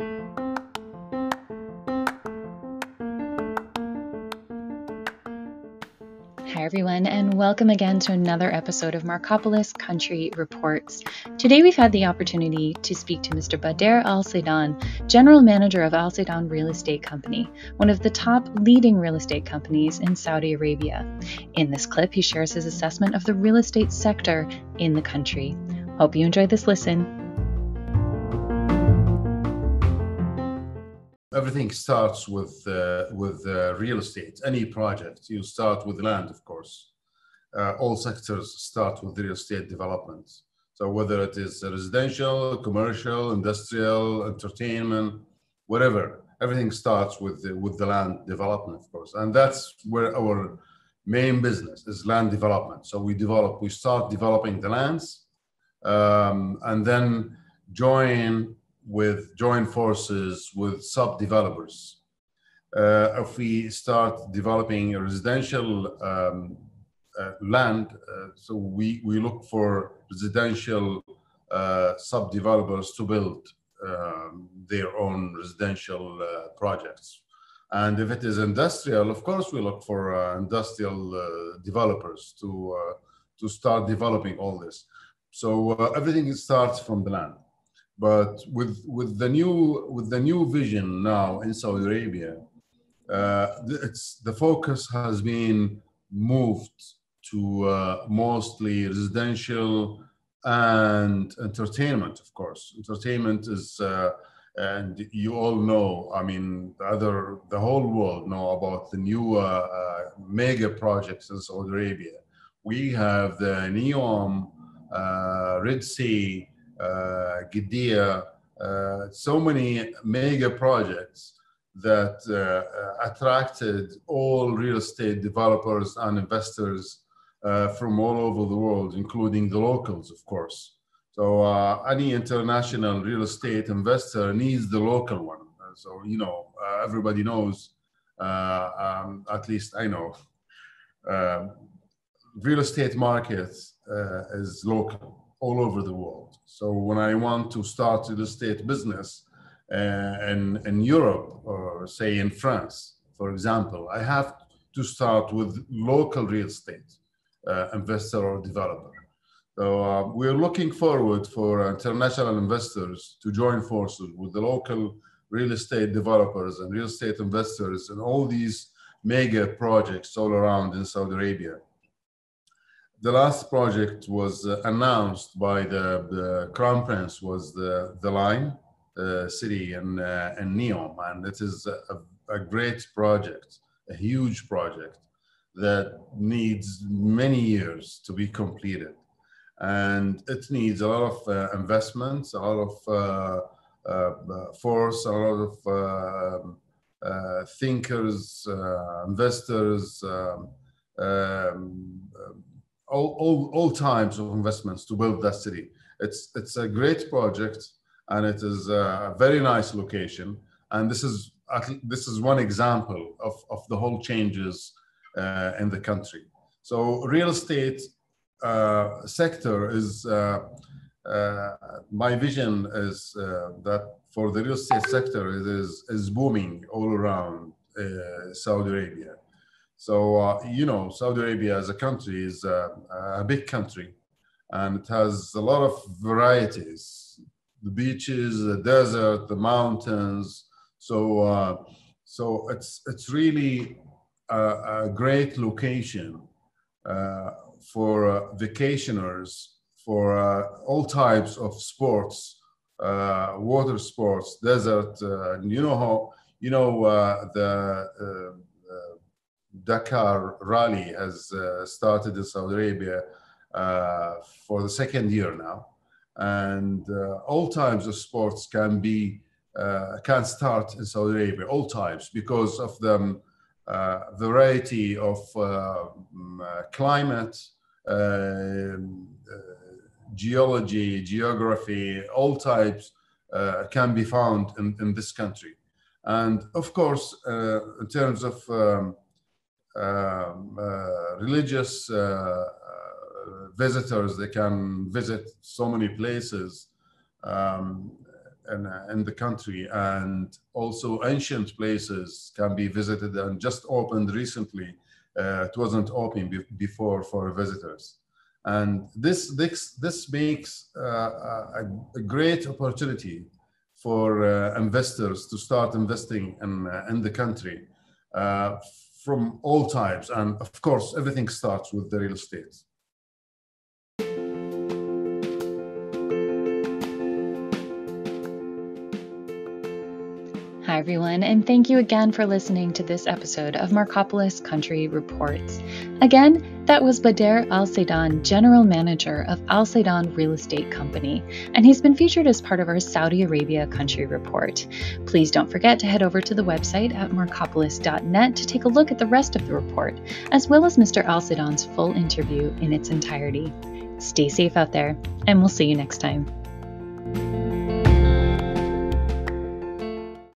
Hi, everyone, and welcome again to another episode of Marcopolis Country Reports. Today, we've had the opportunity to speak to Mr. Bader Al Saidan, General Manager of Al Saidan Real Estate Company, one of the top leading real estate companies in Saudi Arabia. In this clip, he shares his assessment of the real estate sector in the country. Hope you enjoyed this listen. Everything starts with uh, with uh, real estate. Any project, you start with land, of course. Uh, all sectors start with real estate development. So whether it is residential, commercial, industrial, entertainment, whatever, everything starts with the, with the land development, of course, and that's where our main business is land development. So we develop, we start developing the lands, um, and then join with join forces with sub developers. Uh, if we start developing a residential um, uh, land, uh, so we, we look for residential uh, sub developers to build um, their own residential uh, projects. And if it is industrial, of course, we look for uh, industrial developers to, to start developing all this. So everything starts from the land. But with with the new with the new vision now in Saudi Arabia, uh, it's the focus has been moved to uh, mostly residential and entertainment. Of course, entertainment is. Uh, and you all know, I mean, the other, the whole world know about the new uh, uh, mega projects in Saudi Arabia. We have the NEOM, uh, Red Sea, Qiddiya, uh, so many mega projects that uh, attracted all real estate developers and investors from all over the world, including the locals, of course. So uh, any international real estate investor needs the local one. So you know, uh, everybody knows, uh, um, at least I know, real estate market is local all over the world. So when I want to start real estate business uh, in, in Europe or say in France, for example, I have to start with local real estate uh, investor or developer. So uh, we're looking forward for international investors to join forces with the local real estate developers and real estate investors and all these mega projects all around in Saudi Arabia the last project was uh, announced by the, the, crown prince was the the line uh, city in uh, in neom. And it is a, a, great project a huge project that needs many years to be completed. And it needs a lot of uh, investments a lot of uh, uh, force a lot of um, thinkers investors um, um, all, all, all types of investments to build that city. It's, it's a great project and it is a very nice location. And this is, this is one example of, of the whole changes uh, in the country. So real estate uh, sector is, uh, uh my vision is uh, that for the real estate sector, it is, is booming all around uh, Saudi Arabia. So, uh, you know, Saudi Arabia as a country is a, a, big country and it has a lot of varieties the beaches, the desert, the mountains. So, uh, so it's, it's really a, a great location uh, for uh, vacationers, for uh, all types of sports, uh, water sports, desert. you know how, you know, the Dakar Rally has uh, started in Saudi Arabia uh, for the second year now. And uh, all types of sports can be uh, can start in Saudi Arabia, all types, because of the uh, variety of mm, climate, um, geology, geography, all types can be found in, in this country. And of course, in terms of um, religious uh, uh, visitors. They can visit so many places. Um, in, uh, in the country, and also ancient places can be visited and just opened recently. Uh, it wasn't open be- before for visitors, and this this this makes uh, a, a, great opportunity for uh, investors to start investing in uh, in the country from all types, and of course, everything starts with the real estate. Hi, everyone, and thank you again for listening to this episode of Marcopolis Country Reports. Again, that was Bader Al Saidan, General Manager of Al Saidan Real Estate Company, and he's been featured as part of our Saudi Arabia Country Report. Please don't forget to head over to the website at marcopolis.net to take a look at the rest of the report, as well as Mr. Al Saidan's full interview in its entirety. Stay safe out there, and we'll see you next time.